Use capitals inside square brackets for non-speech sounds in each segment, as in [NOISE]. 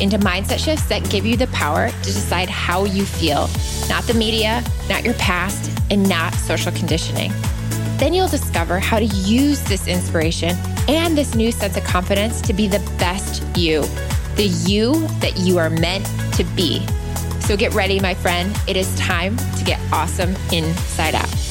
into mindset shifts that give you the power to decide how you feel, not the media, not your past, and not social conditioning. Then you'll discover how to use this inspiration and this new sense of confidence to be the best you, the you that you are meant to be. So get ready, my friend. It is time to get awesome inside out.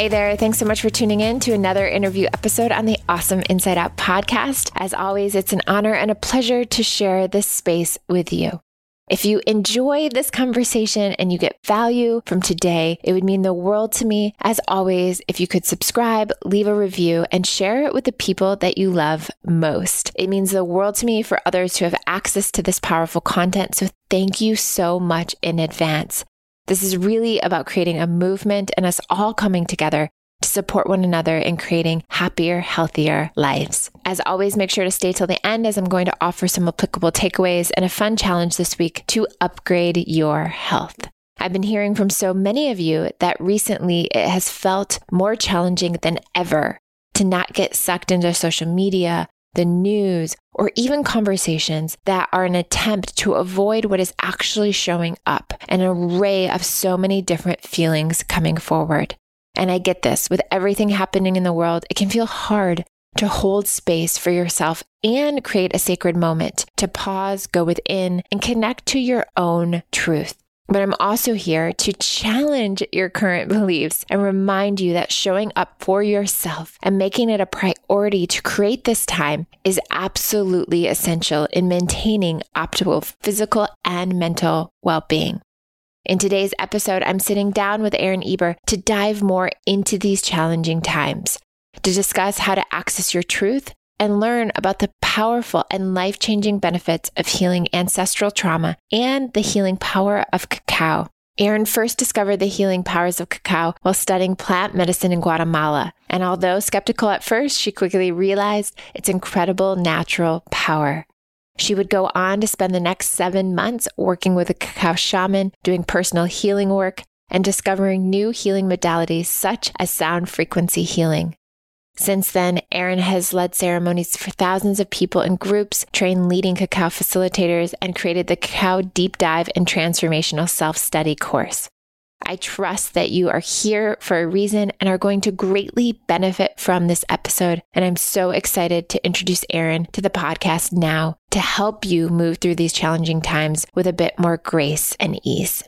Hey there. Thanks so much for tuning in to another interview episode on the Awesome Inside Out podcast. As always, it's an honor and a pleasure to share this space with you. If you enjoy this conversation and you get value from today, it would mean the world to me. As always, if you could subscribe, leave a review, and share it with the people that you love most. It means the world to me for others to have access to this powerful content. So thank you so much in advance. This is really about creating a movement and us all coming together to support one another in creating happier, healthier lives. As always, make sure to stay till the end as I'm going to offer some applicable takeaways and a fun challenge this week to upgrade your health. I've been hearing from so many of you that recently it has felt more challenging than ever to not get sucked into social media the news, or even conversations that are an attempt to avoid what is actually showing up an array of so many different feelings coming forward. And I get this with everything happening in the world, it can feel hard to hold space for yourself and create a sacred moment to pause, go within, and connect to your own truth. But I'm also here to challenge your current beliefs and remind you that showing up for yourself and making it a priority to create this time is absolutely essential in maintaining optimal physical and mental well being. In today's episode, I'm sitting down with Erin Eber to dive more into these challenging times, to discuss how to access your truth and learn about the powerful and life changing benefits of healing ancestral trauma and the healing power of cacao. Erin first discovered the healing powers of cacao while studying plant medicine in Guatemala. And although skeptical at first, she quickly realized its incredible natural power. She would go on to spend the next seven months working with a cacao shaman, doing personal healing work, and discovering new healing modalities such as sound frequency healing. Since then, Erin has led ceremonies for thousands of people in groups, trained leading cacao facilitators, and created the Cacao Deep Dive and Transformational Self Study course. I trust that you are here for a reason and are going to greatly benefit from this episode. And I'm so excited to introduce Erin to the podcast now to help you move through these challenging times with a bit more grace and ease.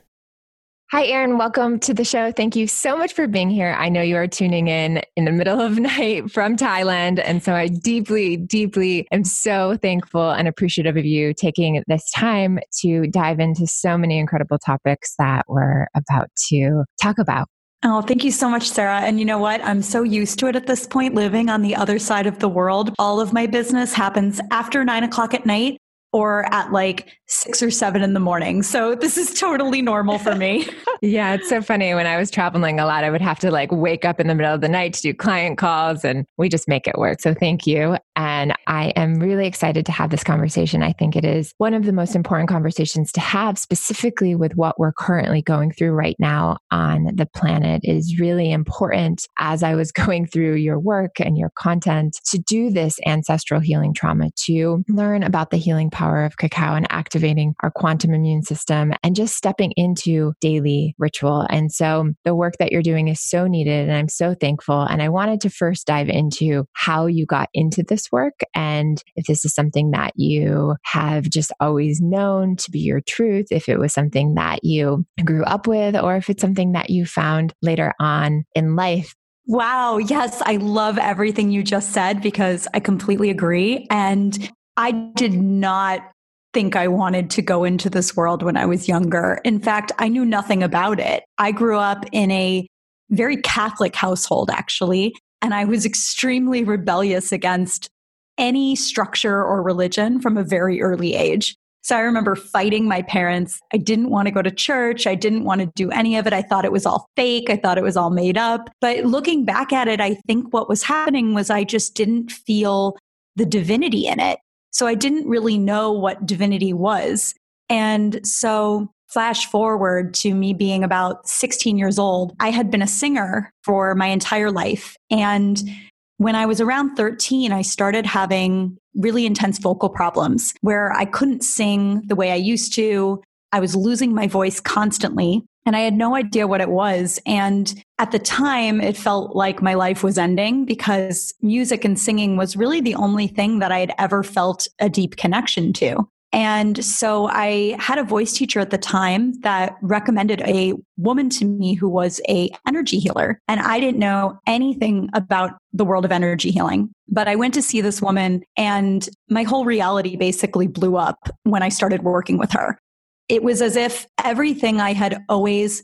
Hi, Erin. Welcome to the show. Thank you so much for being here. I know you are tuning in in the middle of [LAUGHS] night from Thailand. And so I deeply, deeply am so thankful and appreciative of you taking this time to dive into so many incredible topics that we're about to talk about. Oh, thank you so much, Sarah. And you know what? I'm so used to it at this point, living on the other side of the world. All of my business happens after nine o'clock at night or at like six or seven in the morning. So this is totally normal for me. [LAUGHS] yeah, it's so funny. When I was traveling a lot, I would have to like wake up in the middle of the night to do client calls, and we just make it work. So thank you. And I am really excited to have this conversation. I think it is one of the most important conversations to have, specifically with what we're currently going through right now on the planet. It is really important as I was [LAUGHS] going through your work and your content to do this ancestral healing trauma, to learn about the healing power of cacao and activating our quantum immune system and just stepping into daily ritual. And so the work that you're doing is so needed. And I'm so thankful. And I wanted to first dive into how you got into this work and if this is something that you have just always known to be your truth, if it was something that you grew up with, or if it's something that you found later on in life Wow. Yes. I love everything you just said because I completely agree. And I did not think I wanted to go into this world when I was younger. In fact, I knew nothing about it. I grew up in a very Catholic household, actually, and I was extremely rebellious against any structure or religion from a very early age. So I remember fighting my parents. I didn't want to go to church. I didn't want to do any of it. I thought it was all fake. I thought it was all made up. But looking back at it, I think what was happening was I just didn't feel the divinity in it. So I didn't really know what divinity was. And so flash forward to me being about 16 years old, I had been a singer for my entire life. And when I was around 13, I started having really intense vocal problems where I couldn't sing the way I used to. I was losing my voice constantly and I had no idea what it was. And at the time, it felt like my life was ending because music and singing was really the only thing that I had ever felt a deep connection to. And so I had a voice teacher at the time that recommended a woman to me who was a energy healer. And I didn't know anything about the world of energy healing. But I went to see this woman and my whole reality basically blew up when I started working with her. It was as if everything I had always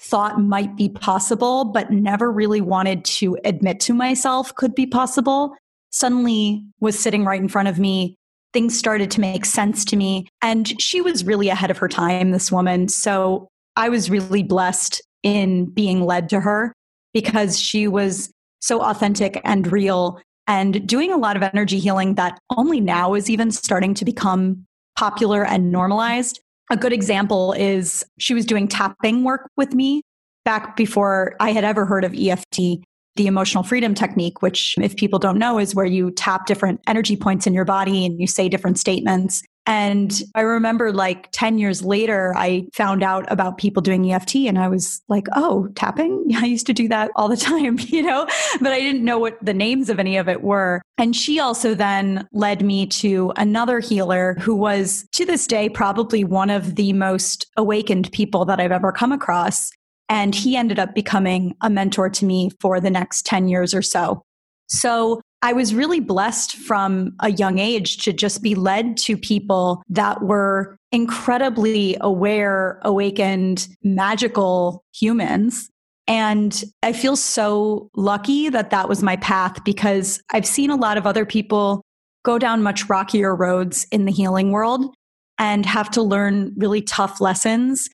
thought might be possible, but never really wanted to admit to myself could be possible, suddenly was sitting right in front of me things started to make sense to me. And she was really ahead of her time, this woman. So I was really blessed in being led to her because she was so authentic and real and doing a lot of energy healing that only now is even starting to become popular and normalized. A good example is she was doing tapping work with me back before I had ever heard of EFT the emotional freedom technique, which, if people don't know, is where you tap different energy points in your body and you say different statements. And I remember like 10 years later, I found out about people doing EFT and I was like, oh, tapping? [LAUGHS] I used to do that all the time, [LAUGHS] you know, but I didn't know what the names of any of it were. And she also then led me to another healer who was to this day probably one of the most awakened people that I've ever come across. And he ended up becoming a mentor to me for the next 10 years or so. So I was really blessed from a young age to just be led to people that were incredibly aware, awakened, magical humans. And I feel so lucky that that was my path because I've seen a lot of other people go down much rockier roads in the healing world and have to learn really tough lessons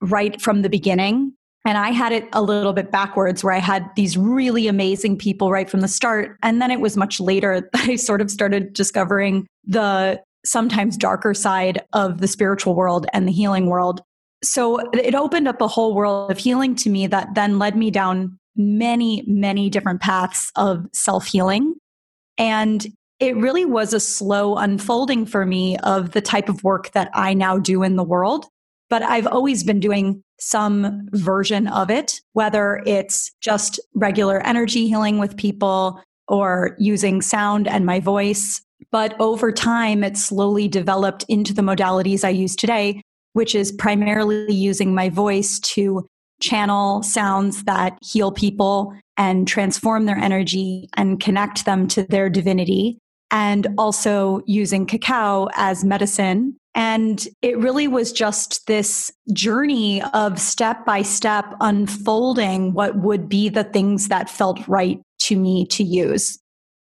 right from the beginning. And I had it a little bit backwards where I had these really amazing people right from the start. And then it was much later [LAUGHS] that I sort of started discovering the sometimes darker side of the spiritual world and the healing world. So it opened up a whole world of healing to me that then led me down many, many different paths of self healing. And it really was a slow unfolding for me of the type of work that I now do in the world. But I've always been doing some version of it, whether it's just regular energy healing with people or using sound and my voice. But over time, it slowly developed into the modalities I use today, which is primarily using my voice to channel sounds that heal people and transform their energy and connect them to their divinity. And also using cacao as medicine and it really was just this journey of step by step unfolding what would be the things that felt right to me to use.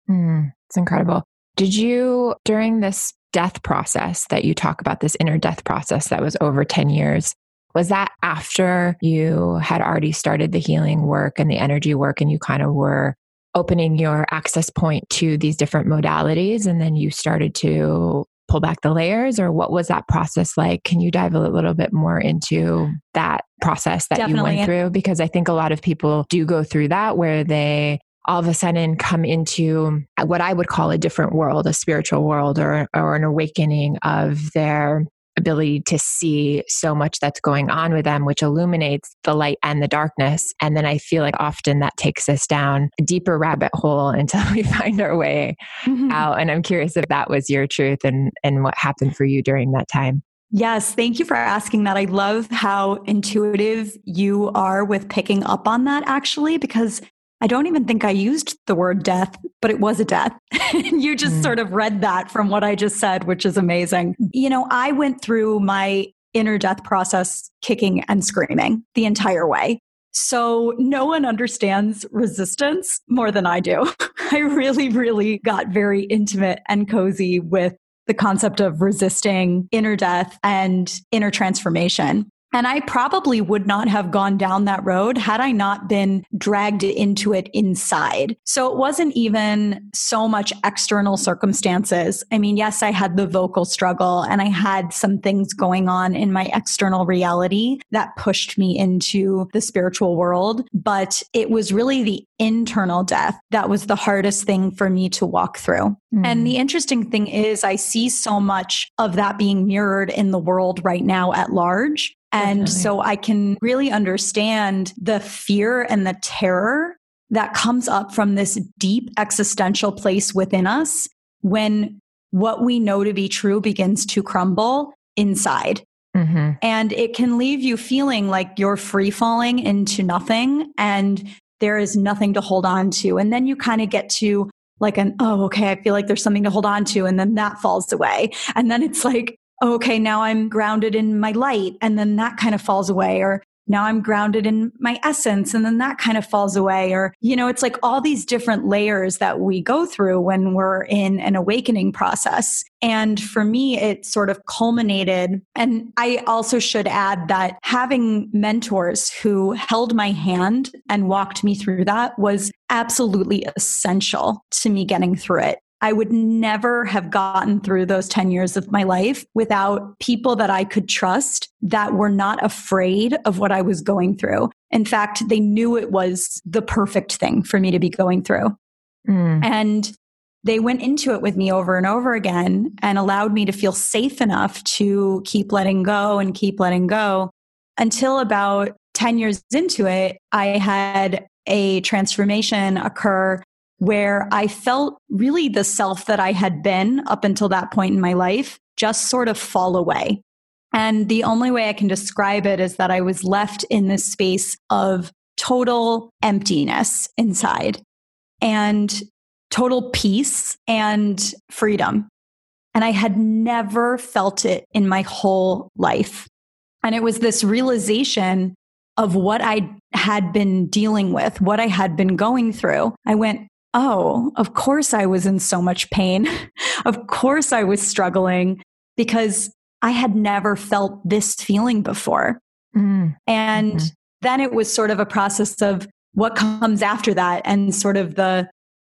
Mm, it's incredible. Did you, during this death process that you talk about, this inner death process that was over 10 years, was that after you had already started the healing work and the energy work and you kind of were opening your access point to these different modalities and then you started to pull back the layers or what was that process like? Can you dive a little bit more into that process that Definitely. you went through? Because I think a lot of people do go through that where they all of a sudden come into uh, what I would call a different world, a spiritual world or, or an awakening of their ability to see so much that's going on with them, which illuminates the light and the darkness. And then I feel like often that takes us down a deeper rabbit hole [LAUGHS] until we find our way mm-hmm. out. And I'm curious if that was your truth and, and what happened for you during that time. Yes, thank you for asking that. I love how intuitive you are with picking up on that actually, because I don't even think I used the word death, but it was a death. [LAUGHS] you just mm. sort of read that from what I just said, which is amazing. You know, I went through my inner death process kicking and screaming the entire way. So no one understands resistance more than I do. [LAUGHS] I really, really got very intimate and cozy with the concept of resisting inner death and inner transformation. And I probably would not have gone down that road had I not been dragged into it inside. So it wasn't even so much external circumstances. I mean, yes, I had the vocal struggle and I had some things going on in my external reality that pushed me into the spiritual world. But it was really the internal death that was the hardest thing for me to walk through. Mm. And the interesting thing is, I see so much of that being mirrored in the world right now at large. And Definitely. so I can really understand the fear and the terror that comes up from this deep existential place within us when what we know to be true begins to crumble inside. Mm-hmm. And it can leave you feeling like you're free falling into nothing and there is nothing to hold on to. And then you kind of get to like an, oh, okay, I feel like there's something to hold on to. And then that falls away. And then it's like, oh, okay, now I'm grounded in my light and then that kind of falls away. Or now I'm grounded in my essence and then that kind of falls away. Or, you know, it's like all these different layers that we go through when we're in an awakening process. And for me, it sort of culminated. And I also should add that having mentors who held my hand and walked me through that was absolutely essential to me getting through it. I would never have gotten through those 10 years of my life without people that I could trust that were not afraid of what I was going through. In fact, they knew it was the perfect thing for me to be going through. Mm. And they went into it with me over and over again and allowed me to feel safe enough to keep letting go and keep letting go until about 10 years into it, I had a transformation occur where I felt really the self that I had been up until that point in my life just sort of fall away. And the only way I can describe it is that I was left in this space of total emptiness inside and total peace and freedom. And I had never felt it in my whole life. And it was this realization of what I had been dealing with, what I had been going through. I went, oh, of course I was in so much pain. [LAUGHS] of course I was struggling because I had never felt this feeling before. Mm. And mm-hmm. then it was sort of a process of what comes after that and sort of the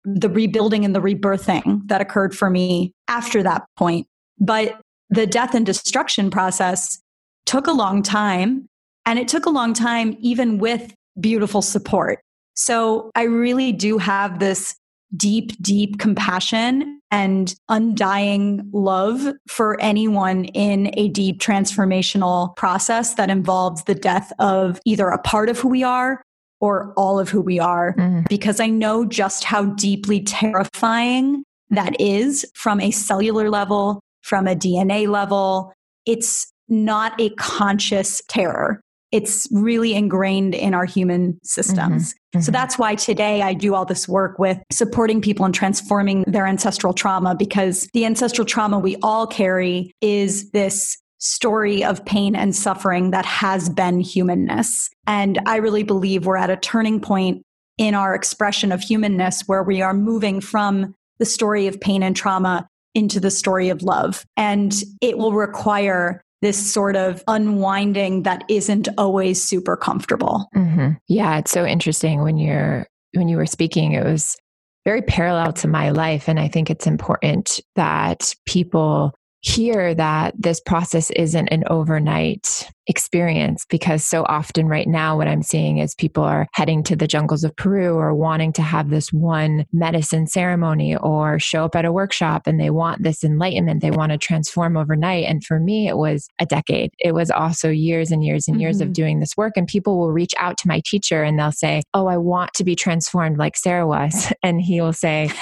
the rebuilding and the rebirthing that occurred for me after that point. But the death and destruction process took a long time and it took a long time even with beautiful support. So I really do have this deep, deep compassion and undying love for anyone in a deep transformational process that involves the death of either a part of who we are or all of who we are, mm. because I know just how deeply terrifying that is from a cellular level, from a DNA level. It's not a conscious terror it's really ingrained in our human systems. Mm-hmm. Mm-hmm. So that's why today I do all this work with supporting people and transforming their ancestral trauma because the ancestral trauma we all carry is this story of pain and suffering that has been humanness. And I really believe we're at a turning point in our expression of humanness where we are moving from the story of pain and trauma into the story of love. And it will require this sort of unwinding that isn't always super comfortable. Mm-hmm. Yeah, it's so interesting when you're when you were speaking it was very parallel to my life and I think it's important that people hear that this process isn't an overnight experience because so often right now what I'm seeing is people are heading to the jungles of Peru or wanting to have this one medicine ceremony or show up at a workshop and they want this enlightenment. They want to transform overnight. And for me, it was a decade. It was also years and years and years mm-hmm. of doing this work. And people will reach out to my teacher and they'll say, Oh, I want to be transformed like Sarah was. [LAUGHS] And he will say, [LAUGHS]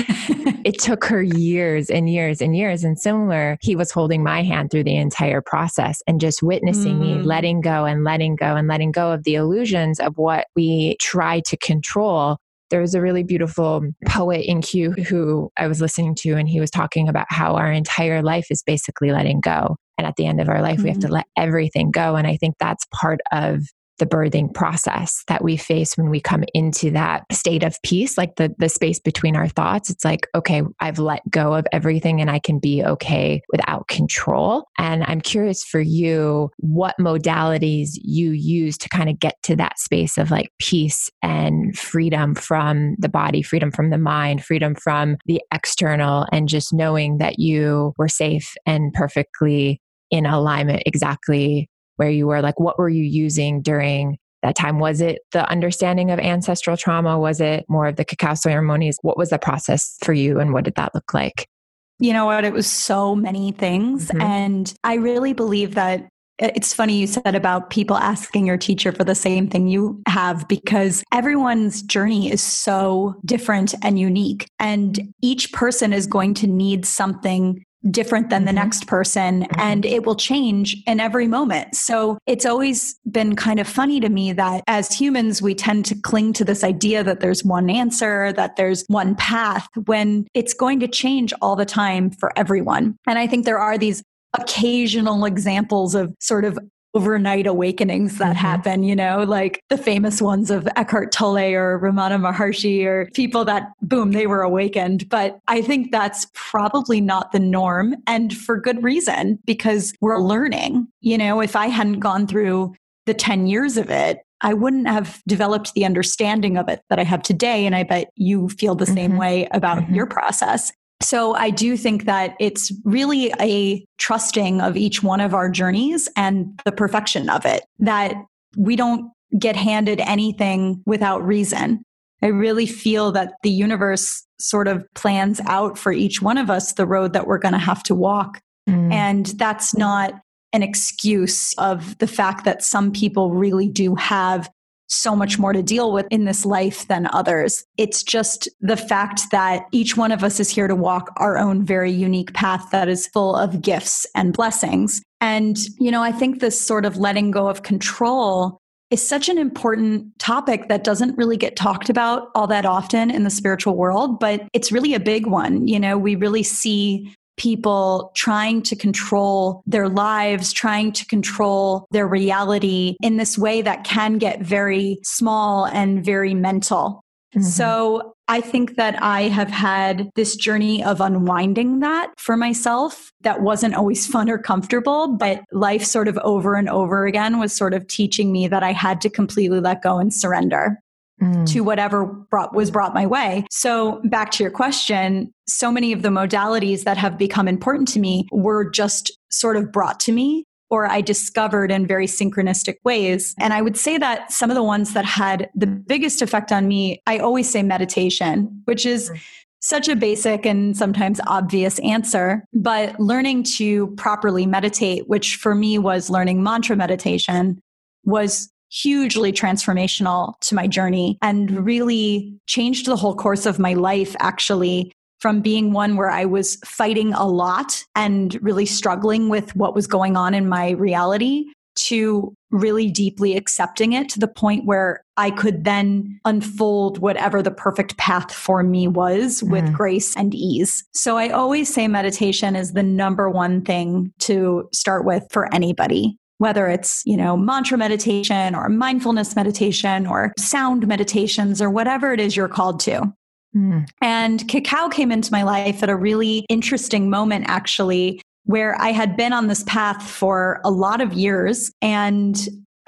It took her years and years and years. And similar, he was holding my hand through the entire process and just witnessing mm-hmm. me letting go and letting go and letting go of the illusions of what we try to control there was a really beautiful poet in Q who I was listening to, and he was talking about how our entire life is basically letting go. And at the end of our life, mm-hmm. we have to mm-hmm. let everything go. And I think that's part of the birthing process that we face when we come into that state of peace, like the, the space between our thoughts. It's like, okay, I've let go of everything and I can be okay without control. And I'm curious for you, what modalities you use to kind of get to that space of like peace and freedom from the body, freedom from the mind, freedom from the external, and just knowing that you were safe and perfectly in alignment exactly where you were. Like, what were you using during that time? Was it the understanding of ancestral trauma? Was it more of the cacao ceremonies? What was the process for you and what did that look like? You know what? It was so many things. Mm-hmm. And I really believe that it's funny you said about people asking your teacher for the same thing you have because everyone's journey is so different and unique. And each person is going to need something different than the mm-hmm. next person mm-hmm. and it will change in every moment. So it's always been kind of funny to me that as humans, we tend to cling to this idea that there's one answer, that there's one path when it's going to change all the time for everyone. And I think there are these occasional examples of sort of overnight awakenings that mm-hmm. happen, you know, like the famous ones of Eckhart Tolle or Ramana Maharshi or people that, boom, they were awakened. But I think that's probably not the norm and for good reason because we're learning. You know, if I hadn't gone through the 10 years of it, I wouldn't have developed the understanding of it that I have today. And I bet you feel the mm-hmm. same way about mm-hmm. your process. So I do think that it's really a trusting of each one of our journeys and the perfection of it, that we don't get handed anything without reason. I really feel that the universe sort of plans out for each one of us the road that we're going to have to walk. Mm. And that's not an excuse of the fact that some people really do have so much more to deal with in this life than others. It's just the fact that each one of us is here to walk our own very unique path that is full of gifts and blessings. And, you know, I think this sort of letting go of control is such an important topic that doesn't really get talked about all that often in the spiritual world, but it's really a big one. You know, we really see people trying to control their lives, trying to control their reality in this way that can get very small and very mental. Mm-hmm. So I think that I have had this journey of unwinding that for myself that wasn't always [LAUGHS] fun or comfortable, but life sort of over and over again was sort of teaching me that I had to completely let go and surrender mm. to whatever brought, was brought my way. So, back to your question, so many of the modalities that have become important to me were just sort of brought to me or I discovered in very synchronistic ways. And I would say that some of the ones that had the biggest effect on me, I always say meditation, which is mm. such a basic and sometimes obvious answer, but learning to properly meditate, which for me was learning mantra meditation, was hugely transformational to my journey and really changed the whole course of my life, actually, from being one where I was fighting a lot and really struggling with what was going on in my reality to really deeply accepting it to the point where I could then unfold whatever the perfect path for me was with mm. grace and ease. So I always say meditation is the number one thing to start with for anybody whether it's, you know, mantra meditation or mindfulness meditation or sound meditations or whatever it is you're called to. Mm. And cacao came into my life at a really interesting moment, actually, where I had been on this path for a lot of years. And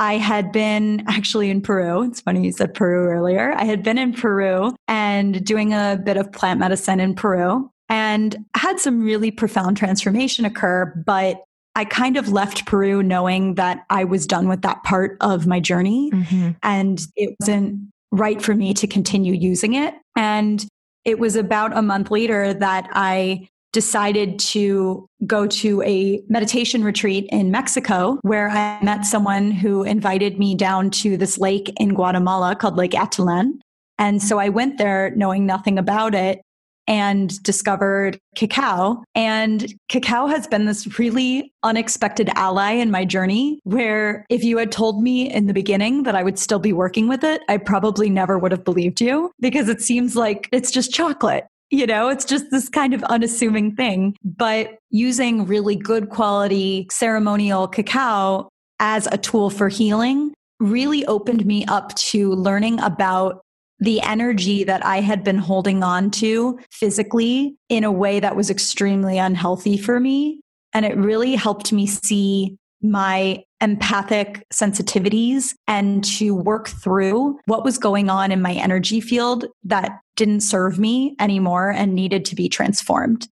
I had been actually in Peru. It's funny you said Peru earlier. I had been in Peru and doing a bit of plant medicine in Peru and had some really profound transformation occur. But I kind of left Peru knowing that I was done with that part of my journey mm-hmm. and it wasn't right for me to continue using it. And it was about a month later that I decided to go to a meditation retreat in Mexico where I met someone who invited me down to this lake in Guatemala called Lake Atitlán. And so I went there knowing nothing about it and discovered cacao. And cacao has been this really unexpected ally in my journey where if you had told me in the beginning that I would still be working with it, I probably never would have believed you because it seems like it's just chocolate. You know, it's just this kind of unassuming thing. But using really good quality ceremonial cacao as a tool for healing really opened me up to learning about the energy that I had been holding on to physically in a way that was extremely unhealthy for me. And it really helped me see my empathic sensitivities and to work through what was going on in my energy field that didn't serve me anymore and needed to be transformed.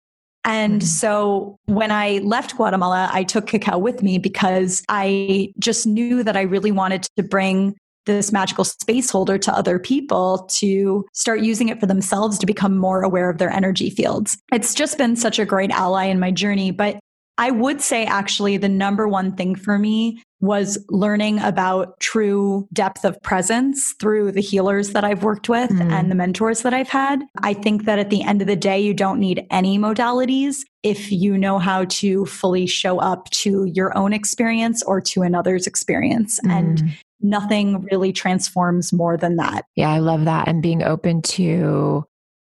And mm-hmm. so when I left Guatemala, I took cacao with me because I just knew that I really wanted to bring this magical space holder to other people to start using it for themselves to become more aware of their energy fields. It's just been such a great ally in my journey. But I would say actually the number one thing for me was learning about true depth of presence through the healers that I've worked with mm. and the mentors that I've had. I think that at the end of the day, you don't need any modalities if you know how to fully show up to your own experience or to another's experience. Mm. And nothing really transforms more than that. Yeah, I love that. And being open to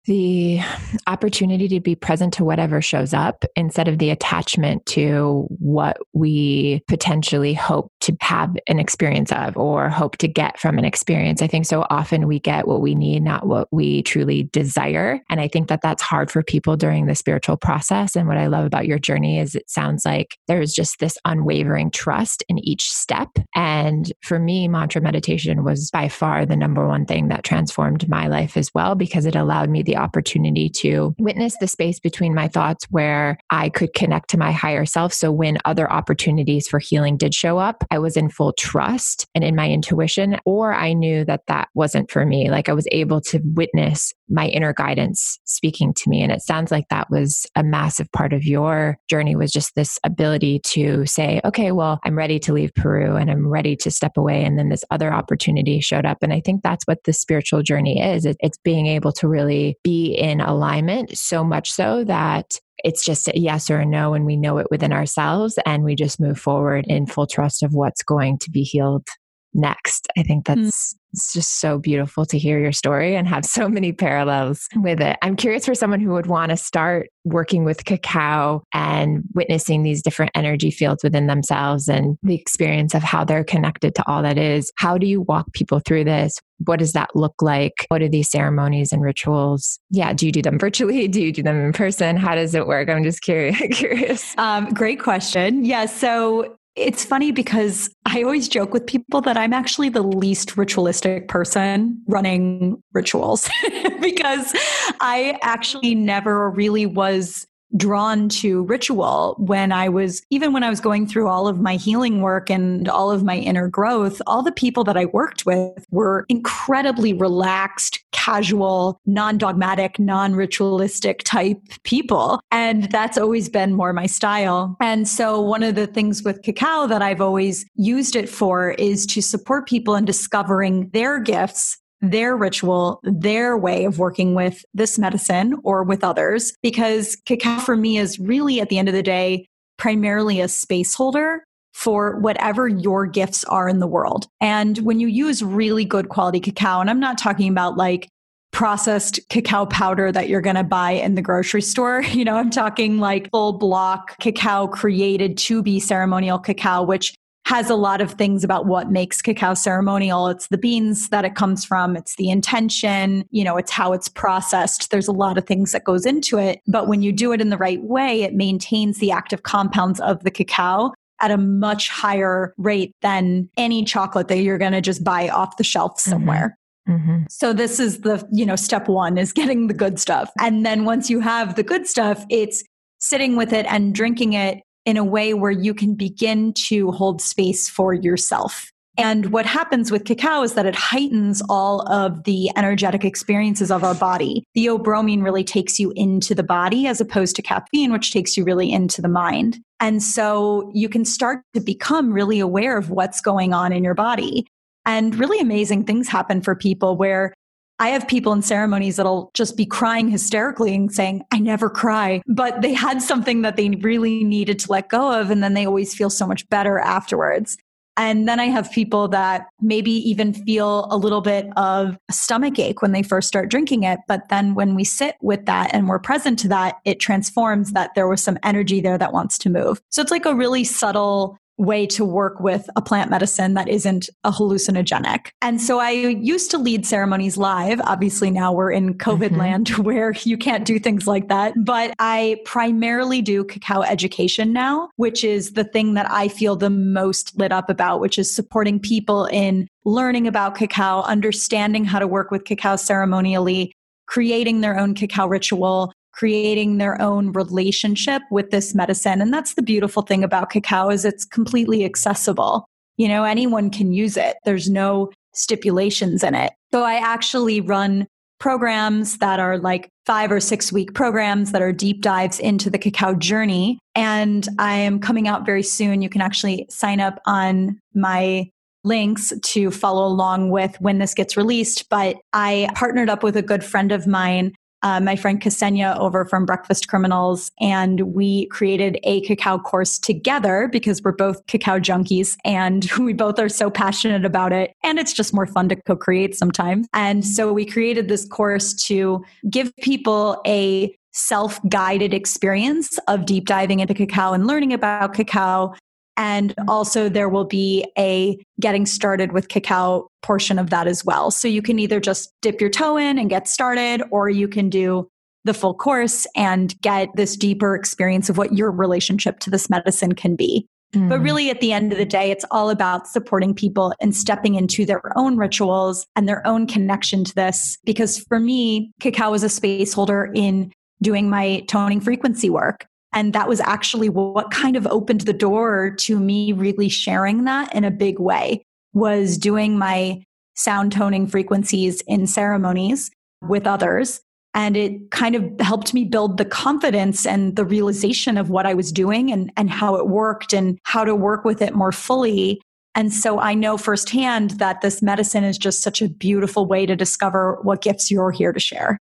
the opportunity to be present to whatever shows up instead of the attachment to what we potentially hope to have an experience of or hope to get from an experience. I think so often we get what we need, not what we truly desire. And I think that that's hard for people during the spiritual process. And what I love about your journey is it sounds like there's just this unwavering trust in each step. And for me, mantra meditation was by far the number one thing that transformed my life as well because it allowed me the opportunity to witness the space between my thoughts where I could connect to my higher self. So when other opportunities for healing did show up, I was in full trust and in my intuition, or I knew that that wasn't for me. Like I was able to witness my inner guidance speaking to me. And it sounds like that was a massive part of your journey was just this ability to say, okay, well, I'm ready to leave Peru and I'm ready to step away. And then this other opportunity showed up. And I think that's what the spiritual journey is. It's being able to really be in alignment so much so that it's just a yes or a no and we know it within ourselves and we just move forward in full trust of what's going to be healed next. I think mm. that's mm. it's just so beautiful to hear your story and have so many parallels with it. I'm curious for someone who would want to start working with cacao and witnessing these different energy fields within themselves and the experience of how they're connected to all that is. How do you walk people through this? What does that look like? What are these ceremonies and rituals? Yeah, do you do them virtually? [LAUGHS] Do you do them in person? How does it work? I'm just curious. [LAUGHS] curious. Um, great question. Yeah, so it's funny because I always joke with people that I'm actually the least ritualistic person running rituals [LAUGHS] because I actually never really was drawn to ritual when I was, even when I was going through all of my healing work and all of my inner growth, all the people that I worked with were incredibly relaxed, casual, non dogmatic, non ritualistic type people. And that's always been more my style. And so one of the things with cacao that I've always used it for is to support people in discovering their gifts their ritual, their way of working with this medicine or with others. Because cacao for me is really, at the end of the day, primarily a space holder for whatever your gifts are in the world. And when you use really good quality cacao, and I'm not talking about like processed cacao powder that you're going to buy in the grocery store. [LAUGHS] You know, I'm talking like full block cacao created to be ceremonial cacao, which has a lot of things about what makes cacao ceremonial. It's the beans that it comes from, it's the intention, you know, it's how it's processed. There's a lot of things that goes into it, but when you do it in the right way, it maintains the active compounds of the cacao at a much higher rate than any chocolate that you're going to just buy off the shelf mm-hmm. somewhere. Mm-hmm. Mm-hmm. So this is the, you know, step 1 is getting the good stuff. And then once you have the good stuff, it's sitting with it and drinking it in a way where you can begin to hold space for yourself. And what happens with cacao is that it heightens all of the energetic experiences of our body. Theobromine really takes you into the body as opposed to caffeine, which takes you really into the mind. And so you can start to become really aware of what's going on in your body. And really amazing things happen for people where I have people in ceremonies that'll just be crying hysterically and saying, I never cry, but they had something that they really needed to let go of. And then they always feel so much better afterwards. And then I have people that maybe even feel a little bit of a stomach ache when they first start drinking it. But then when we sit with that and we're present to that, it transforms that there was some energy there that wants to move. So it's like a really subtle way to work with a plant medicine that isn't a hallucinogenic. And so I used to lead ceremonies live. Obviously, now we're in COVID mm-hmm. land [LAUGHS] where you can't do things like that. But I primarily do cacao education now, which is the thing that I feel the most lit up about, which is supporting people in learning about cacao, understanding how to work with cacao ceremonially, creating their own cacao ritual, creating their own relationship with this medicine. And that's the beautiful thing about cacao is it's completely accessible. You know, anyone can use it. There's no stipulations in it. So I actually run programs that are like five or six week programs that are deep dives into the cacao journey. And I am coming out very soon. You can actually sign up on my links to follow along with when this gets released. But I partnered up with a good friend of mine uh, my friend Ksenia over from Breakfast Criminals, and we created a cacao course together because we're both cacao junkies and [LAUGHS] we both are so passionate about it. And it's just more fun to co create sometimes. And so we created this course to give people a self guided experience of deep diving into cacao and learning about cacao and also, there will be a getting started with cacao portion of that as well. So you can either just dip your toe in and get started, or you can do the full course and get this deeper experience of what your relationship to this medicine can be. Mm. But really, at the end of the day, it's all about supporting people and stepping into their own rituals and their own connection to this. Because for me, cacao is a space holder in doing my toning frequency work. And that was actually what kind of opened the door to me really sharing that in a big way was doing my sound toning frequencies in ceremonies with others. And it kind of helped me build the confidence and the realization of what I was doing and, and how it worked and how to work with it more fully. And so I know firsthand that this medicine is just such a beautiful way to discover what gifts you're here to share.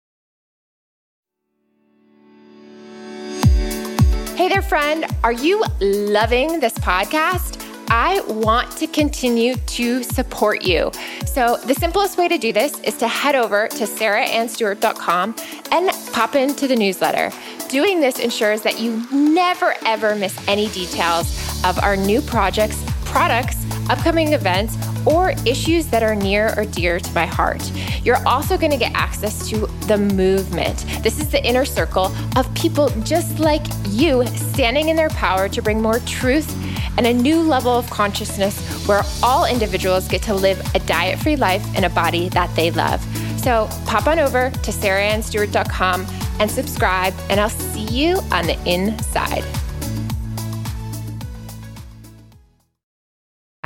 Hey there, friend. Are you loving this podcast? I want to continue to support you. So, the simplest way to do this is to head over to sarahannstewart.com and pop into the newsletter. Doing this ensures that you never ever miss any details of our new projects, products, upcoming events, or issues that are near or dear to my heart. You're also going to get access to the movement. This is the inner circle of people just like you standing in their power to bring more truth and a new level of consciousness where all individuals get to live a diet free life in a body that they love. So pop on over to sarahannstewart.com and subscribe, and I'll see you on the inside.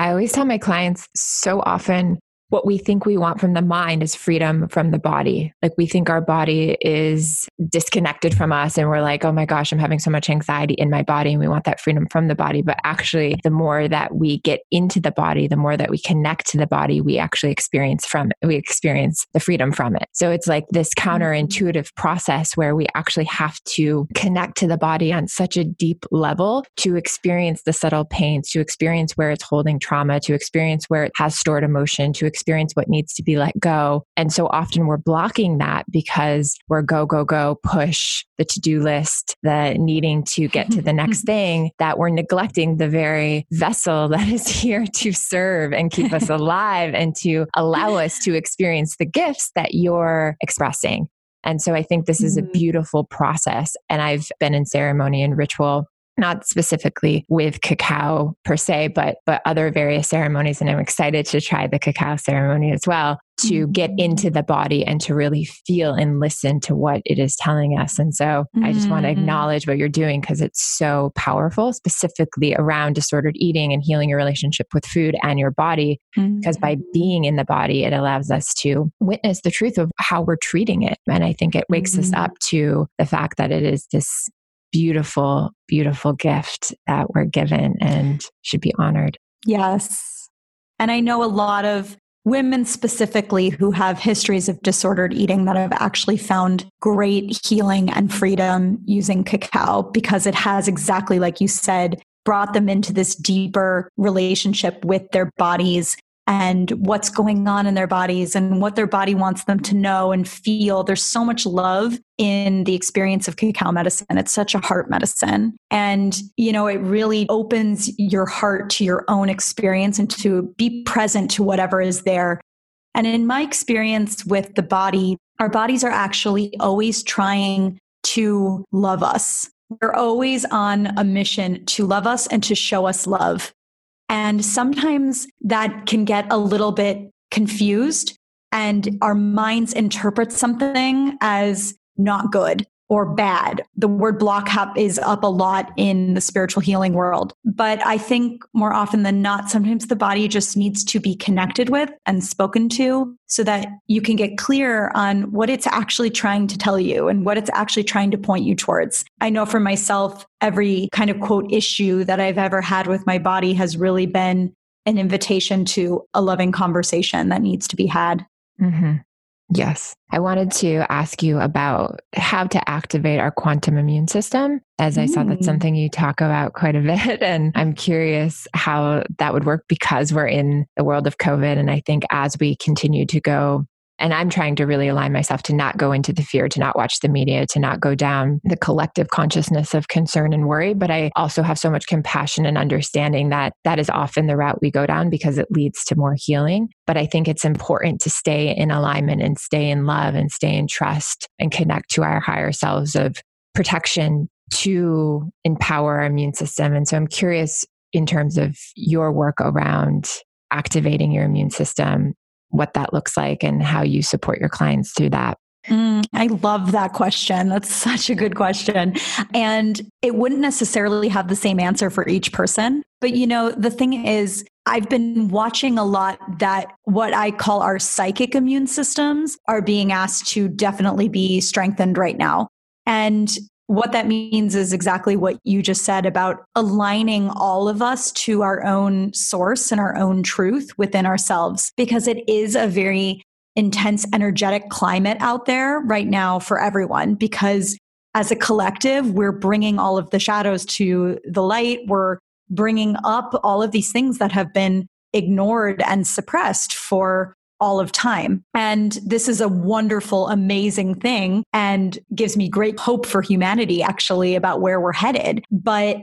I always tell my clients so often what we think we want from the mind is freedom from the body. Like we think our body is disconnected from us and we're like, oh my gosh, I'm having so much anxiety in my body and we want that freedom from the body. But actually, the more that we get into the body, the more that we connect to the body, we actually experience from it. We experience the freedom from it. So it's like this counterintuitive process where we actually have to connect to the body on such a deep level to experience the subtle pains, to experience where it's holding trauma, to experience where it has stored emotion, to experience what needs to be let go. And so often we're blocking that because we're go, go, go, push the to do list, the needing to get to the [LAUGHS] next thing, that we're neglecting the very vessel [LAUGHS] that is here to serve and keep us [LAUGHS] alive and to allow us to experience the gifts that you're expressing. And so I think this is a mm-hmm. beautiful process. And I've been in ceremony and ritual not specifically with cacao per se, but but other various ceremonies. And I'm excited to try the cacao ceremony as well to get mm-hmm. into the body and to really feel and listen to what it is telling us. And so mm-hmm. I just want to mm-hmm. acknowledge what you're doing because it's so powerful, specifically around disordered eating and healing your relationship with food and your body. Mm-hmm. Because by being in the body, it allows us to witness the truth of how we're treating it. And I think it wakes us mm-hmm. up to the fact that it is this beautiful, beautiful gift that we're given and should be honored. Yes. And I know a lot of women specifically who have histories of disordered eating that have actually found great healing and freedom using cacao because it has exactly like you said brought them into this deeper relationship with their bodies and what's going on in their bodies and what their body wants them to know and feel. There's so much love in the experience of cacao medicine. It's such a heart medicine. And, you know, it really opens your heart to your own experience and to be present to whatever is there. And in my experience with the body, our bodies are actually always trying to love us. We're always on a mission to love us and to show us love. And sometimes that can get a little bit confused and our minds interpret something as not good or bad. The word block up is up a lot in the spiritual healing world. But I think more often than not, sometimes the body just needs to be connected with and spoken to so that you can get clear on what it's actually trying to tell you and what it's actually trying to point you towards. I know for myself, every kind of quote issue that I've ever had with my body has really been an invitation to a loving conversation that needs to be had. Mm-hmm. Yes. I wanted to ask you about how to activate our quantum immune system, as I mm. saw that's mm. something you talk about quite a [LAUGHS] bit. And I'm curious how that would work because we're in the world of COVID. And I think as we continue to go and I'm trying to really align myself to not go into the fear, to not watch the media, to not go down the collective consciousness of concern and worry. But I also have so much compassion and understanding that that is often the route we go down because it leads to more healing. But I think it's important to stay in alignment and stay in love and stay in trust and connect to our higher selves of protection to empower our immune system. And so I'm curious in terms of your work around activating your immune system what that looks like and how you support your clients through that. Mm, I love that question. That's such a good question. And it wouldn't necessarily have the same answer for each person. But you know, the thing is, I've been watching a lot that what I call our psychic immune systems are being asked to definitely be strengthened right now. And what that means is exactly what you just said about aligning all of us to our own source and our own truth within ourselves, because it is a very intense, energetic climate out there right now for everyone. Because as a collective, we're bringing all of the shadows to the light. We're bringing up all of these things that have been ignored and suppressed for all of time. And this is a wonderful, amazing thing and gives me great hope for humanity, actually, about where we're headed. But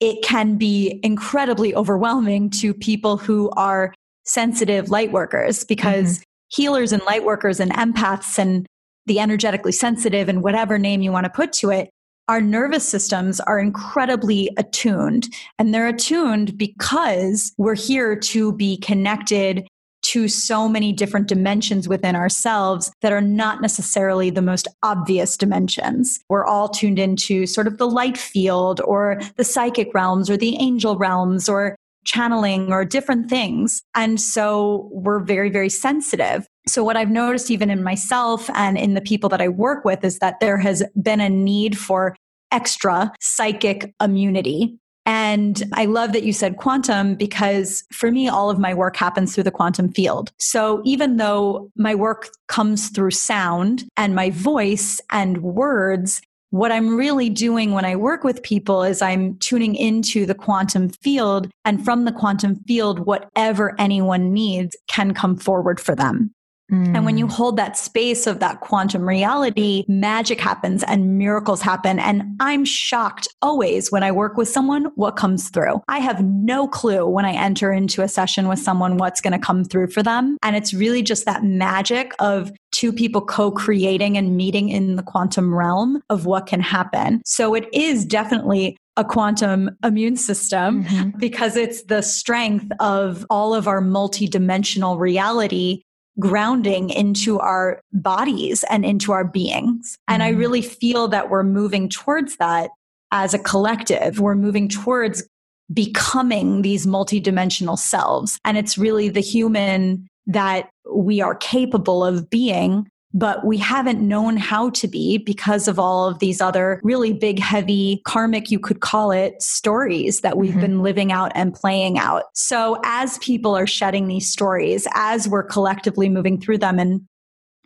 it can be incredibly overwhelming to people who are sensitive light workers because mm-hmm. healers and light workers and empaths and the energetically sensitive and whatever name you want to put to it our nervous systems are incredibly attuned and they're attuned because we're here to be connected to so many different dimensions within ourselves that are not necessarily the most obvious dimensions. We're all tuned into sort of the light field or the psychic realms or the angel realms or channeling or different things. And so we're very, very sensitive. So, what I've noticed even in myself and in the people that I work with is that there has been a need for extra psychic immunity and I love that you said quantum because for me, all of my work happens through the quantum field. So even though my work comes through sound and my voice and words, what I'm really doing when I work with people is I'm tuning into the quantum field. And from the quantum field, whatever anyone needs can come forward for them. Mm. And when you mm. hold that space of that quantum reality, magic happens and miracles happen. And I'm shocked always when I work with someone what comes through. I have no clue when I enter into a session with someone what's going to come through for them. And it's really just that magic of two people co creating and meeting in the quantum realm of what can happen. So it is definitely a quantum immune system mm-hmm. because it's the strength of all of our multidimensional reality grounding into our bodies and into our beings. And I mm-hmm. really feel that we're moving towards that as a collective. We're moving towards becoming these multidimensional selves. And it's really the human that we are capable of being but we haven't known how to be because of all of these other really big, heavy, karmic, you could call it, stories that we've mm-hmm. been living out and playing out. So, as people are shedding these stories, as we're collectively moving through them, and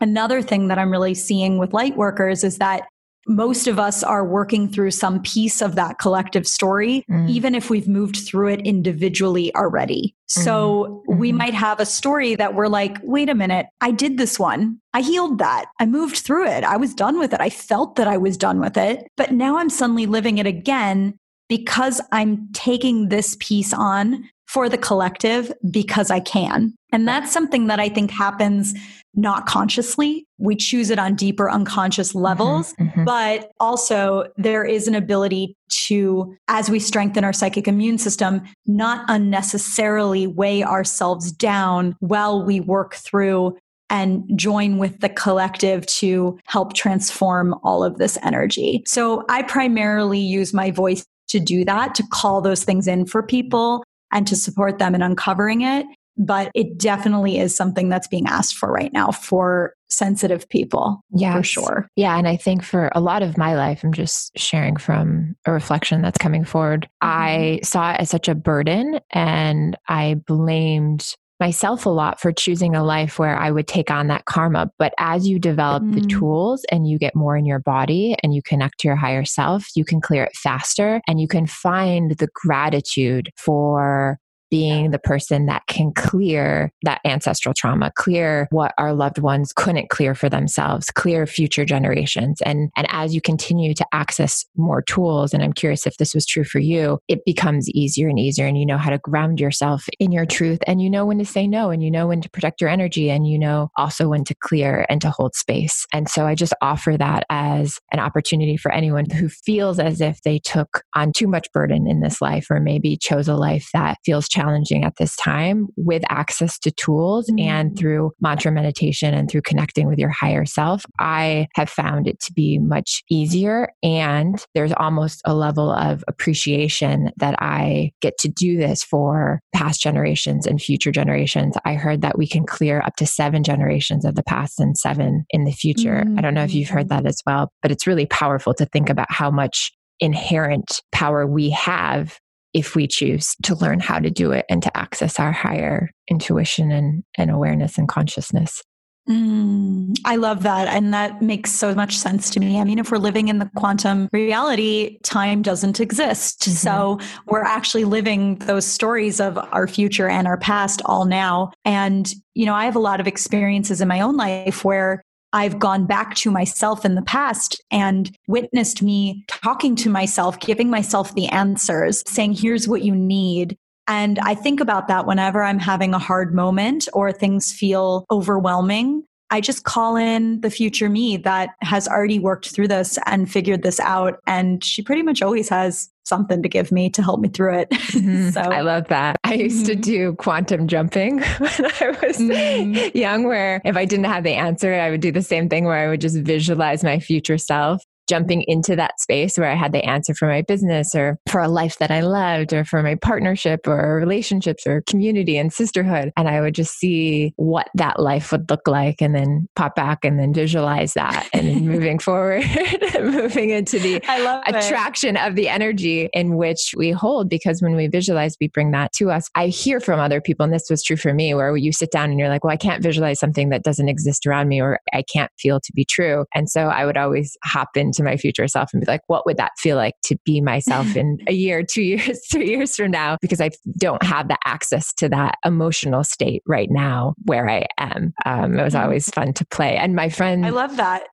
another thing that I'm really seeing with light workers is that most of us are working through some piece of that collective story, mm. even if we've moved through it individually already. So mm-hmm. we mm-hmm. might have a story that we're like, wait a minute, I did this one. I healed that. I moved through it. I was done with it. I felt that I was done with it. But now I'm suddenly living it again because I'm taking this piece on for the collective because I can. And that's something that I think happens not consciously. We choose it on deeper unconscious mm-hmm, levels, mm-hmm, mm-hmm. but also there is an ability to, as we strengthen our psychic immune system, not unnecessarily weigh ourselves down while we work through and join with the collective to help transform all of this energy. So I primarily use my voice to do that, to call those things in for people and to support them in uncovering it but it definitely is something that's being asked for right now for sensitive people. Yeah, for sure. Yeah. And I think for a lot of my life, I'm just sharing from a reflection that's coming forward. Mm-hmm. I saw it as such a burden and I blamed myself a lot for choosing a life where I would take on that karma. But as you develop mm. the tools and you get more in your body and you connect to your higher self, you can clear it faster and you can find the gratitude for being the person that can clear that ancestral trauma, clear what our loved ones couldn't clear for themselves, clear future generations. And, and as you continue to access more tools, and I'm curious if this was true for you, it becomes easier and easier. And you know how to ground yourself in your truth and you know when to say no and you know when to protect your energy and you know also when to clear and to hold space. And so I just offer that as an opportunity for anyone who feels as if they took on too much burden in this life or maybe chose a life that feels challenging challenging at this time with access to tools mm-hmm. and through mantra meditation and through connecting with your higher self, I have found it to be much easier. And there's almost a level of appreciation that I get to do this for past generations and future generations. I heard that we can clear up to seven generations of the past and seven in the future. Mm-hmm. I don't know if you've heard mm-hmm. that as well, but it's really powerful to think about how much inherent power we have if we choose to learn how to do it and to access our higher intuition and, and awareness and consciousness. Mm, I love that. And that makes so much sense to me. I mean, if we're living in the quantum reality, time doesn't exist. Mm-hmm. So we're actually living those stories of our future and our past all now. And, you know, I have a lot of experiences in my own life where I've gone back to myself in the past and witnessed me talking to myself, giving myself the answers, saying, here's what you need. And I think about that whenever I'm having a hard moment or things feel overwhelming. I just call in the future me that has already worked through this and figured this out. And she pretty much always has something to give me to help me through it. Mm-hmm. [LAUGHS] so I love that. I used mm-hmm. to do quantum jumping [LAUGHS] when I was mm-hmm. young, where if I didn't have the answer, I would do the same thing where I would just visualize my future self jumping into that space where I had the answer for my business or for a life that I loved or for my partnership or relationships or community and sisterhood. And I would just see what that life would look like and then pop back and then visualize that and then [LAUGHS] moving forward, [LAUGHS] moving into the attraction it. of the energy in which we hold. Because when we visualize, we bring that to us. I hear from other people, and this was true for me, where you sit down and you're like, well, I can't visualize something that doesn't exist around me or I can't feel to be true. And so I would always hop in my future self and be like, what would that feel like to be myself [LAUGHS] in a year, two years, [LAUGHS] three years from now? Because I don't have the access to that emotional state right now where I am. Um, it was mm-hmm. always fun to play. And my friend, I love that.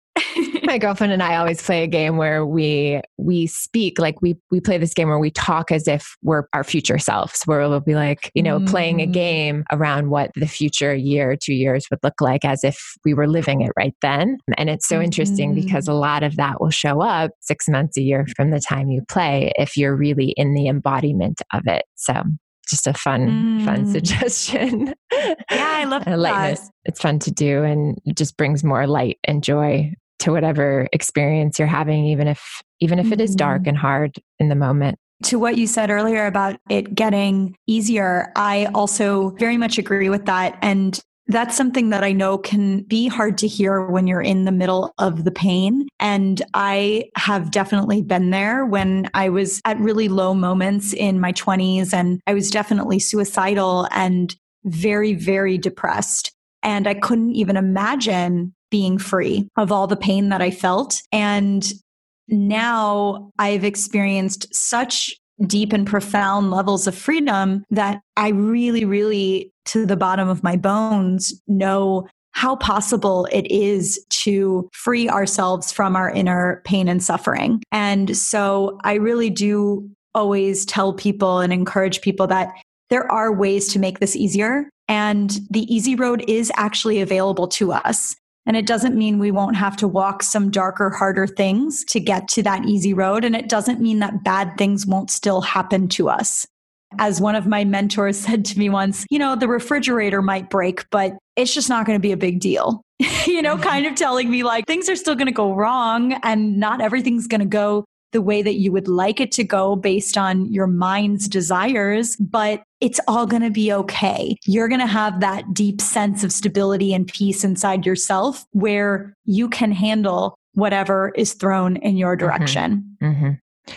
My girlfriend and I always play a game where we we speak like we we play this game where we talk as if we're our future selves where we'll be like you know mm. playing a mm. game around what the future year two years would look like as if we were living it right then and it's so mm-hmm. interesting because a lot of that will show up six months a year from the time you play if you're really in the embodiment of it so just a fun, mm. fun suggestion. Yeah, I love [LAUGHS] that. It's fun to do and it just brings more light and joy to whatever experience you're having, even if even if mm-hmm. it is dark mm-hmm. and hard in the moment. To what you said earlier about it getting easier, I also very much agree with that. And that's something that I know can be hard to hear when you're in the middle of the pain. And I have definitely been there when I was at really low moments in my 20s and I was definitely suicidal and very, very depressed. And I couldn't even imagine being free of all the pain that I felt. And now I've experienced such deep and profound levels of freedom that I really, really, to the bottom of my bones, know how possible it is to free ourselves from our inner pain and suffering. And so I really do always tell people and encourage people that there are ways to make this easier. And the easy road is actually available to us. And it doesn't mean we won't have to walk some darker, harder things to get to that easy road. And it doesn't mean that bad things won't still happen to us. As one of my mentors [LAUGHS] said to me once, you know, the refrigerator might break, but it's just not going to be a big deal. [LAUGHS] you know, mm-hmm. kind of telling me like things are still going to go wrong and not everything's going to go the way that you would like it to go based on your mind's desires, but it's all going to be okay. You're going to have that deep sense of stability and peace inside yourself where you can handle whatever is thrown in your mm-hmm. direction. Mm-hmm. Mm-hmm.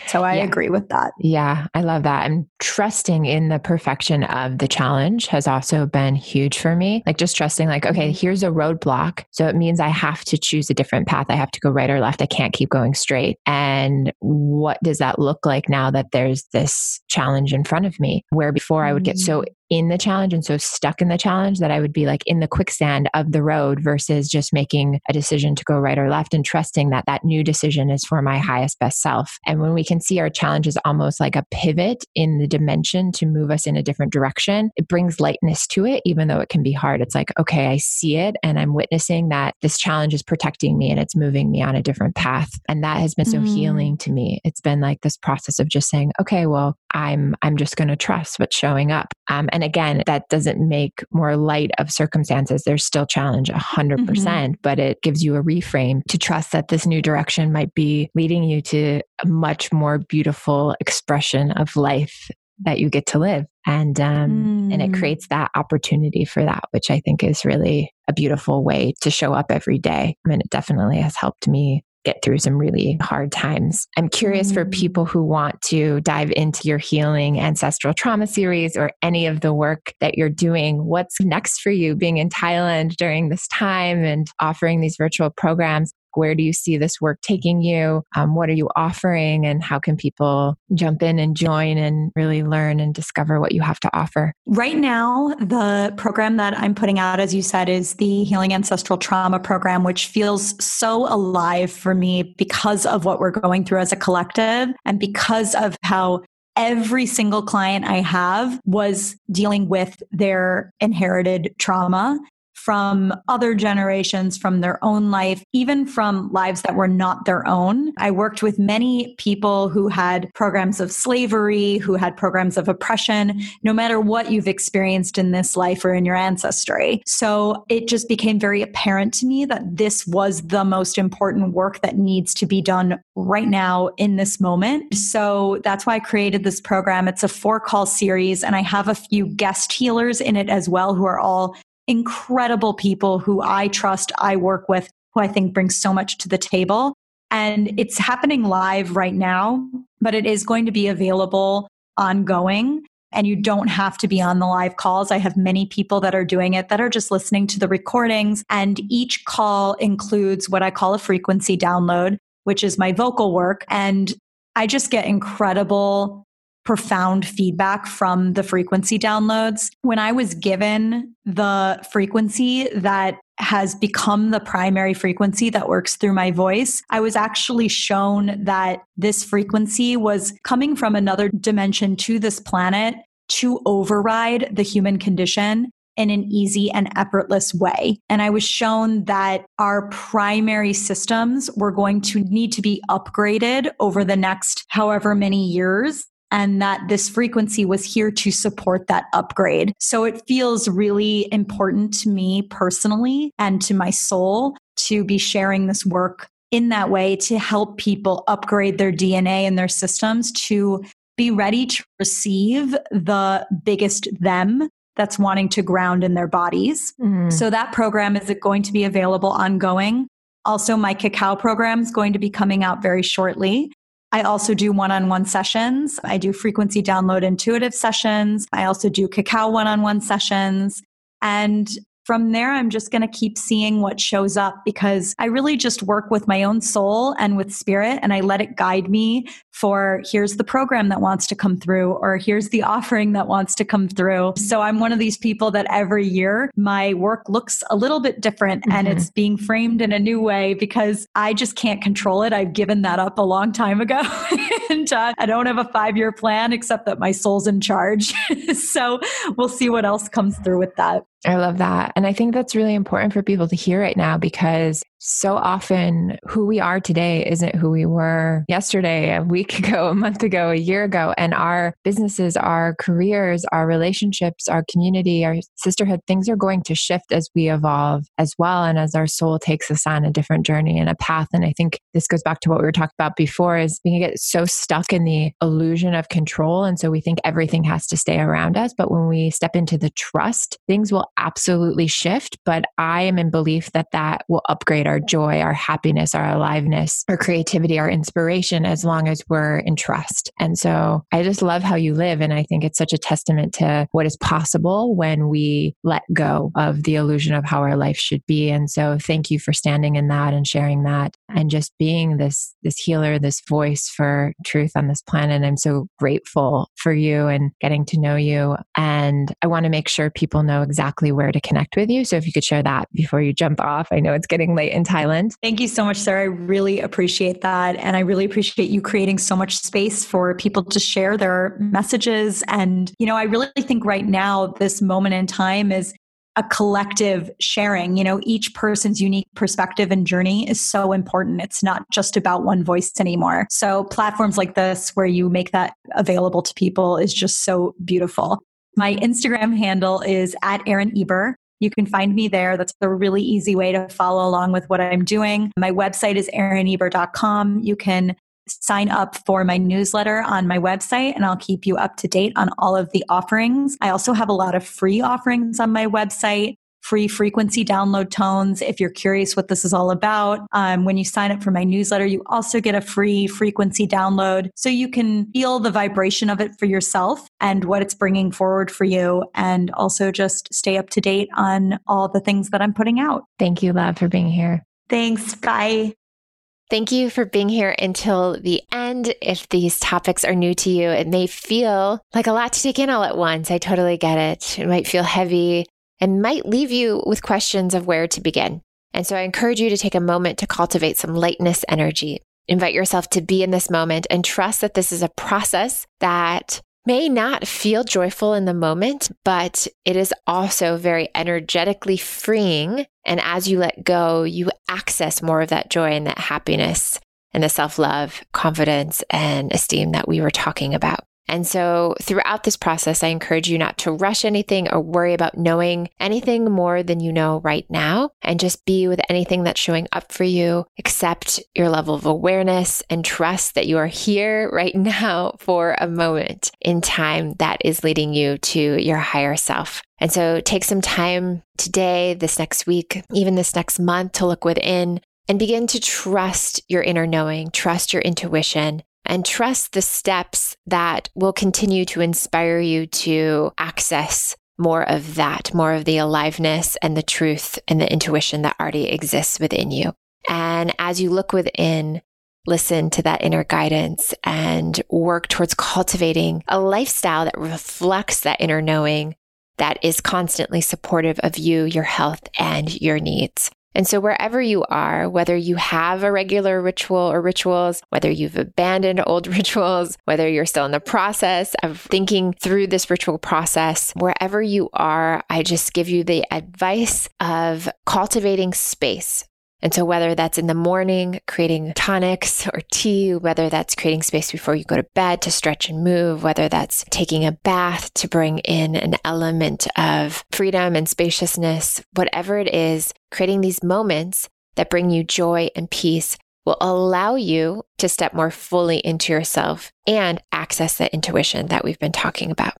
So I yeah. agree with that. Yeah, I love that. And trusting in the perfection of the challenge has also been huge for me. Like just trusting, like, okay, mm-hmm. here's a roadblock. So it means I have to choose a different path. I have to go right or left. I can't keep going straight. And what does that look like now that there's this challenge in front of me? Where before I would get so mm in the challenge and so stuck in the challenge that I would be like in the quicksand of the road versus just making a decision to go right or left and trusting that that new decision is for my highest best self. And when we can see our challenge as almost like a pivot in the dimension to move us in a different direction, it brings lightness to it, even though it can be hard. It's like, okay, I see it and I'm witnessing that this challenge is protecting me and it's moving me on a different path. And that has been so mm. healing to me. It's been like this process of just saying, okay, well, I'm I'm just going to trust what's showing up. Um, and again, that doesn't make more light of circumstances. There's still challenge, a hundred percent, mm-hmm. but it gives you a reframe to trust that this new direction might be leading you to a much more beautiful expression of life that you get to live and um, mm. and it mm. creates that opportunity for that which i think is really a beautiful way to show up every day i mean it definitely has helped me get through some really hard times. I'm curious mm. for people who want to dive into your healing ancestral trauma series or any of the work that you're doing. What's next for you being in Thailand during this time and offering these virtual programs? Where do you see this work taking you? Um, what are you offering? And how can people jump in and join and really learn and discover what you have to offer? Right now, the program that I'm putting out, as you said, is the Healing Ancestral Trauma Program, which feels so alive for me because of what we're going through as a collective and because of how every single client I have was dealing with their inherited trauma from other generations, from their own life, even from lives that were not their own. I worked with many people who had programs of slavery, who had programs of oppression, no matter what you've experienced in this life or in your ancestry. So it just became very apparent to me that this was the most important work that needs to be done right now in this moment. So that's why I created this program. It's a four call series, and I have a few guest healers in it as well who are all incredible people who I trust, I work with, who I think brings so much to the table. And it's happening live right now, but it is going to be available ongoing. And you don't have to be on the live calls. I have many people that are doing it that are just listening to the recordings. And each call includes what I call a frequency download, which is my vocal work. And I just get incredible profound feedback from the frequency downloads. When I was given the frequency that has become the primary frequency that works through my voice, I was actually shown that this frequency was coming from another dimension to this planet to override the human condition in an easy and effortless way. And I was shown that our primary systems were going to need to be upgraded over the next however many years and that this frequency was here to support that upgrade. So it feels really important to me personally and to my soul to be sharing this work in that way to help people upgrade their DNA and their systems to be ready to receive the biggest them that's wanting to ground in their bodies. Mm. So that program is going to be available ongoing. Also, my cacao program is going to be coming out very shortly. I also do one on one sessions. I do frequency download intuitive sessions. I also do cacao one on one sessions. And from there, I'm just going to keep seeing what shows up because I really just work with my own soul and with spirit and I let it guide me for here's the program that wants to come through or here's the offering that wants to come through. So I'm one of these people that every year my work looks a little bit different mm-hmm. and it's being framed in a new way because I just can't control it. I've given that up a long time ago. [LAUGHS] and uh, I don't have a five year plan except that my soul's in charge. [LAUGHS] so we'll see what else comes through with that. I love that. And I think that's really important for people to hear right now because so often who we are today isn't who we were yesterday, a week [LAUGHS] ago, a month ago, a year ago. And our businesses, our careers, our relationships, our community, our sisterhood, things are going to shift as we evolve as well. And as our soul takes us on a different journey and a path. And I think this goes back to what we were talking about before is we can get so stuck in the illusion of control. And so we think everything has to stay around us. But when we step into the trust, things will absolutely shift. But I am in belief that that will upgrade our our joy, our happiness, our aliveness, our creativity, our inspiration, as long as we're in trust. And so I just love how you live. And I think it's such a testament to what is possible when we let go of the illusion of how our life should be. And so thank you for standing in that and sharing that and just being this, this healer, this voice for truth on this planet. I'm so grateful for you and getting to know you. And I want to make sure people know exactly where to connect with you. So if you could share that before you jump off, I know it's getting late in Thailand. Thank you so much, Sarah. I really appreciate that. And I really appreciate you creating so much space for people to share their messages. And, you know, I really think right now, this moment in time is a collective sharing. You know, each person's unique perspective and journey is so important. It's not just about one voice anymore. So, platforms like this, where you make that available to people, is just so beautiful. My Instagram handle is at Erin Eber. You can find me there. That's a really easy way to follow along with what I'm doing. My website is erineber.com. You can sign up for my newsletter on my website and I'll keep you up to date on all of the offerings. I also have a lot of free offerings on my website free frequency download tones. If you're curious what this is all about, um, when you sign up for my newsletter, you also get a free frequency download so you can feel the vibration of it for yourself and what it's bringing forward for you. And also just stay up to date on all the things that I'm putting out. Thank you, Love, for being here. Thanks. Bye. Thank you for being here until the end. If these topics are new to you, it may feel like a lot to take in all at once. I totally get it. It might feel heavy and might leave you with questions of where to begin. And so I encourage you to take a moment to cultivate some lightness energy. Invite yourself to be in this moment and trust that this is a process that may not feel joyful in the moment, but it is also very energetically freeing. And as you let go, you access more of that joy and that happiness and the self love, confidence, and esteem that we were talking about. And so throughout this process, I encourage you not to rush anything or worry about knowing anything more than you know right now and just be with anything that's showing up for you. Accept your level of awareness and trust that you are here [LAUGHS] right now for a moment in time that is leading you to your higher self. And so take some time today, this next week, even this next month to look within and begin to trust your inner knowing, trust your intuition, and trust the steps that will continue to inspire you to access more of that, more of the aliveness and the truth and the intuition that already exists within you. And as you look within, listen to that inner guidance and work towards cultivating a lifestyle that reflects that inner knowing that is constantly supportive of you, your health, and your needs. And so, wherever you are, whether you have a regular ritual or rituals, whether you've abandoned [LAUGHS] old rituals, whether you're still in the process of thinking through this ritual process, wherever you are, I just give you the advice of cultivating space and so, whether that's in the morning, creating tonics or tea, whether that's creating space before you go to bed to stretch and move, whether that's taking a bath to bring in an element of freedom and spaciousness, whatever it is, creating these moments that bring you joy and peace will allow you to step more fully into yourself and access the intuition that we've been talking about.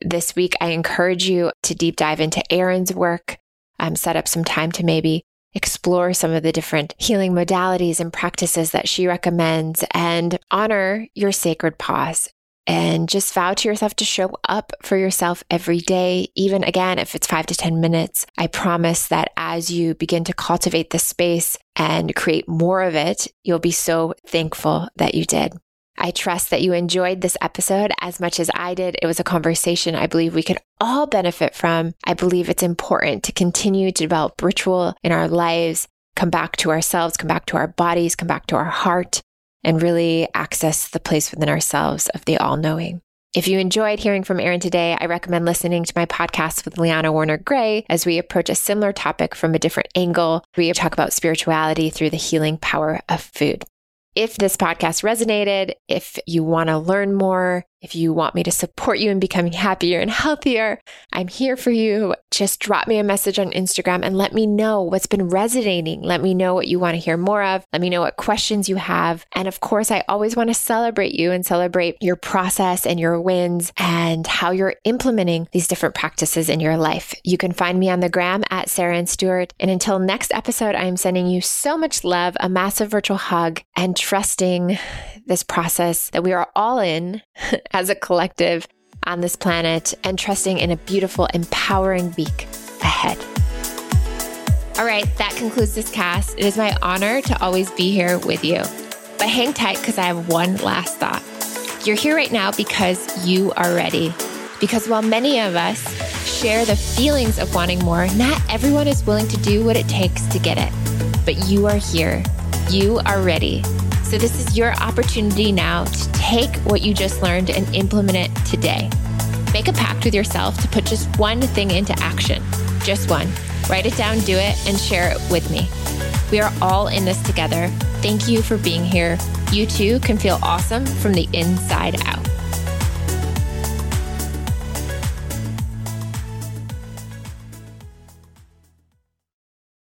This week, I encourage you to deep dive into Erin's work, um, set up some time to maybe explore some of the different healing modalities and practices that she recommends and honor your sacred pause. and just vow to yourself to show up for yourself every day, even again, if it's five to 10 minutes. I promise that as you begin to cultivate this space and create more of it, you'll be so thankful that you did. I trust that you enjoyed this episode as much as I did. It was a conversation I believe we could all benefit from. I believe it's important to continue to develop ritual in our lives, come back to ourselves, come back to our bodies, come back to our heart, and really access the place within ourselves of the all knowing. If you enjoyed hearing from Erin today, I recommend listening to my podcast with Liana Werner-Gray as we approach a similar topic from a different angle. We talk about spirituality through the healing power of food. If this podcast resonated, if you want to learn more, if you want me to support you in becoming happier and healthier, I'm here for you. Just drop me a message on Instagram and let me know what's been resonating. Let me know what you want to hear more of. Let me know what questions you have. And of course, I always want to celebrate you and celebrate your process and your wins and how you're implementing these different practices in your life. You can find me on the gram at Sarah Ann Stewart. And until next episode, I am sending you so much love, a massive virtual hug, and trusting this process that we are all in [LAUGHS] as a collective on this planet and trusting in a beautiful, empowering week ahead. All right, that concludes this cast. It is my honor to always be here with you. But hang tight because I have one last thought. You're here right now because you are ready. Because while many of us share the feelings of wanting more, not everyone is willing to do what it takes to get it. But you are here. You are ready. So, this is your opportunity now to take what you just learned and implement it today. Make a pact with yourself to put just one thing into action, just one. Write it down, do it, and share it with me. We are all in this together. Thank you for being here. You too can feel awesome from the inside out.